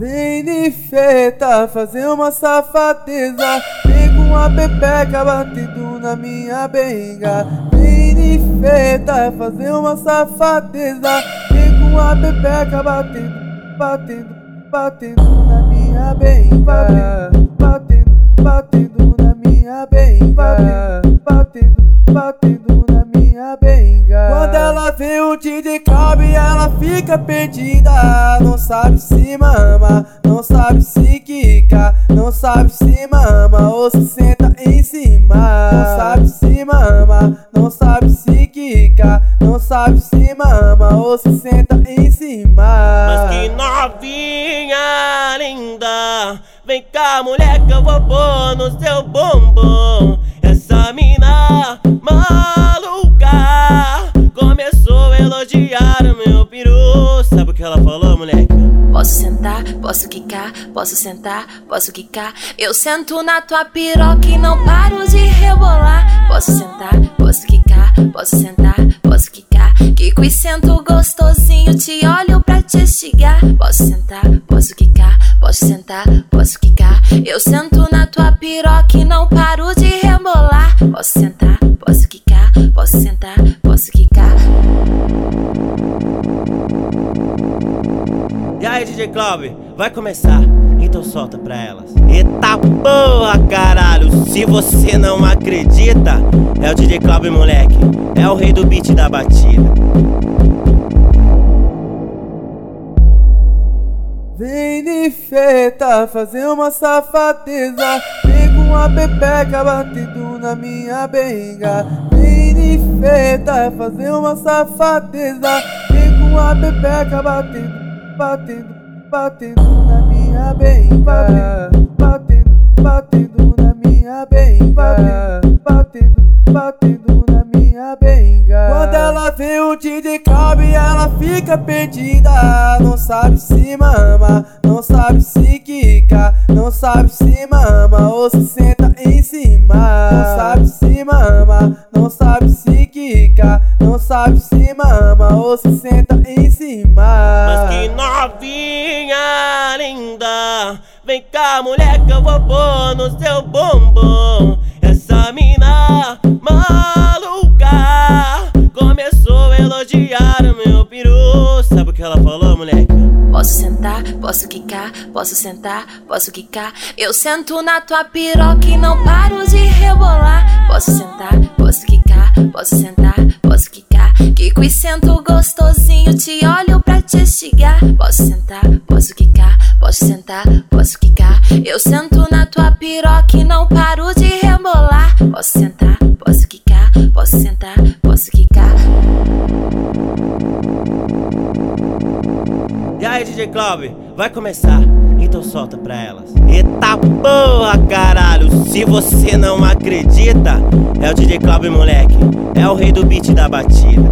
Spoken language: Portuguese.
Vem de feta fazer uma safadeza. Vem com a pepeca batendo na minha benga. Vem de feta fazer uma safadeza. Vem com a pepeca batendo, batendo, batendo na minha benga. Batendo, batendo na minha benga. Na minha benga. Quando ela vê o DJ Club ela fica perdida Não sabe se mama, não sabe se quica Não sabe se mama ou se senta em cima. Não sabe se mama, não sabe se quica Não sabe se mama ou se senta em cima. Mas que novinha linda Vem cá mulher que eu vou pôr no seu bumbum. Essa mina maluca Posso sentar, posso quicar, posso sentar, posso quicar. Eu sento na tua piroca e não paro de rebolar. Posso sentar, posso quicar, posso sentar, posso quicar. Quico e sento gostosinho, te olho pra te estigar. Posso sentar, posso quicar, posso sentar, posso quicar. Eu sento na tua piroca e não paro de rebolar. Posso sentar, posso quicar, posso sentar, posso quicar. DJ Club, vai começar? Então solta pra elas. Eita porra, caralho! Se você não acredita, é o DJ Club, moleque. É o rei do beat da batida. Vem de feta fazer uma safadeza Vem com a pepeca batendo na minha benga Vem de feta fazer uma safadeza Vem com a pepeca batendo, batendo, batendo na minha benga Batendo, batendo na minha benga Batendo, batendo na minha benga Quando ela vê o DJ Club ela fica perdida. Não sabe se mama, não sabe se quica Não sabe se mama ou se senta em cima. Não sabe se mama, não sabe se quica Não sabe se mama ou se senta em cima Mas que novinha linda Vem cá mulher que eu vou pôr no seu bumbum Essa mina maluca Começou a elogiar o meu peru Sabe o que ela falou, moleque? Posso sentar, posso quicar, posso sentar, posso quicar. Eu sento na tua piroca e não paro de rebolar. Posso sentar, posso quicar, posso sentar, posso quicar. Quico e sento gostosinho, te olho pra te estigar. Posso sentar, posso quicar, posso sentar, posso quicar. Eu sento na tua piroca e não paro de rebolar. Posso sentar, posso quicar, posso sentar, posso quicar. E aí, DJ Club, vai começar? Solta pra elas. Eita porra, caralho! Se você não acredita, é o DJ Club, moleque. É o rei do beat da batida.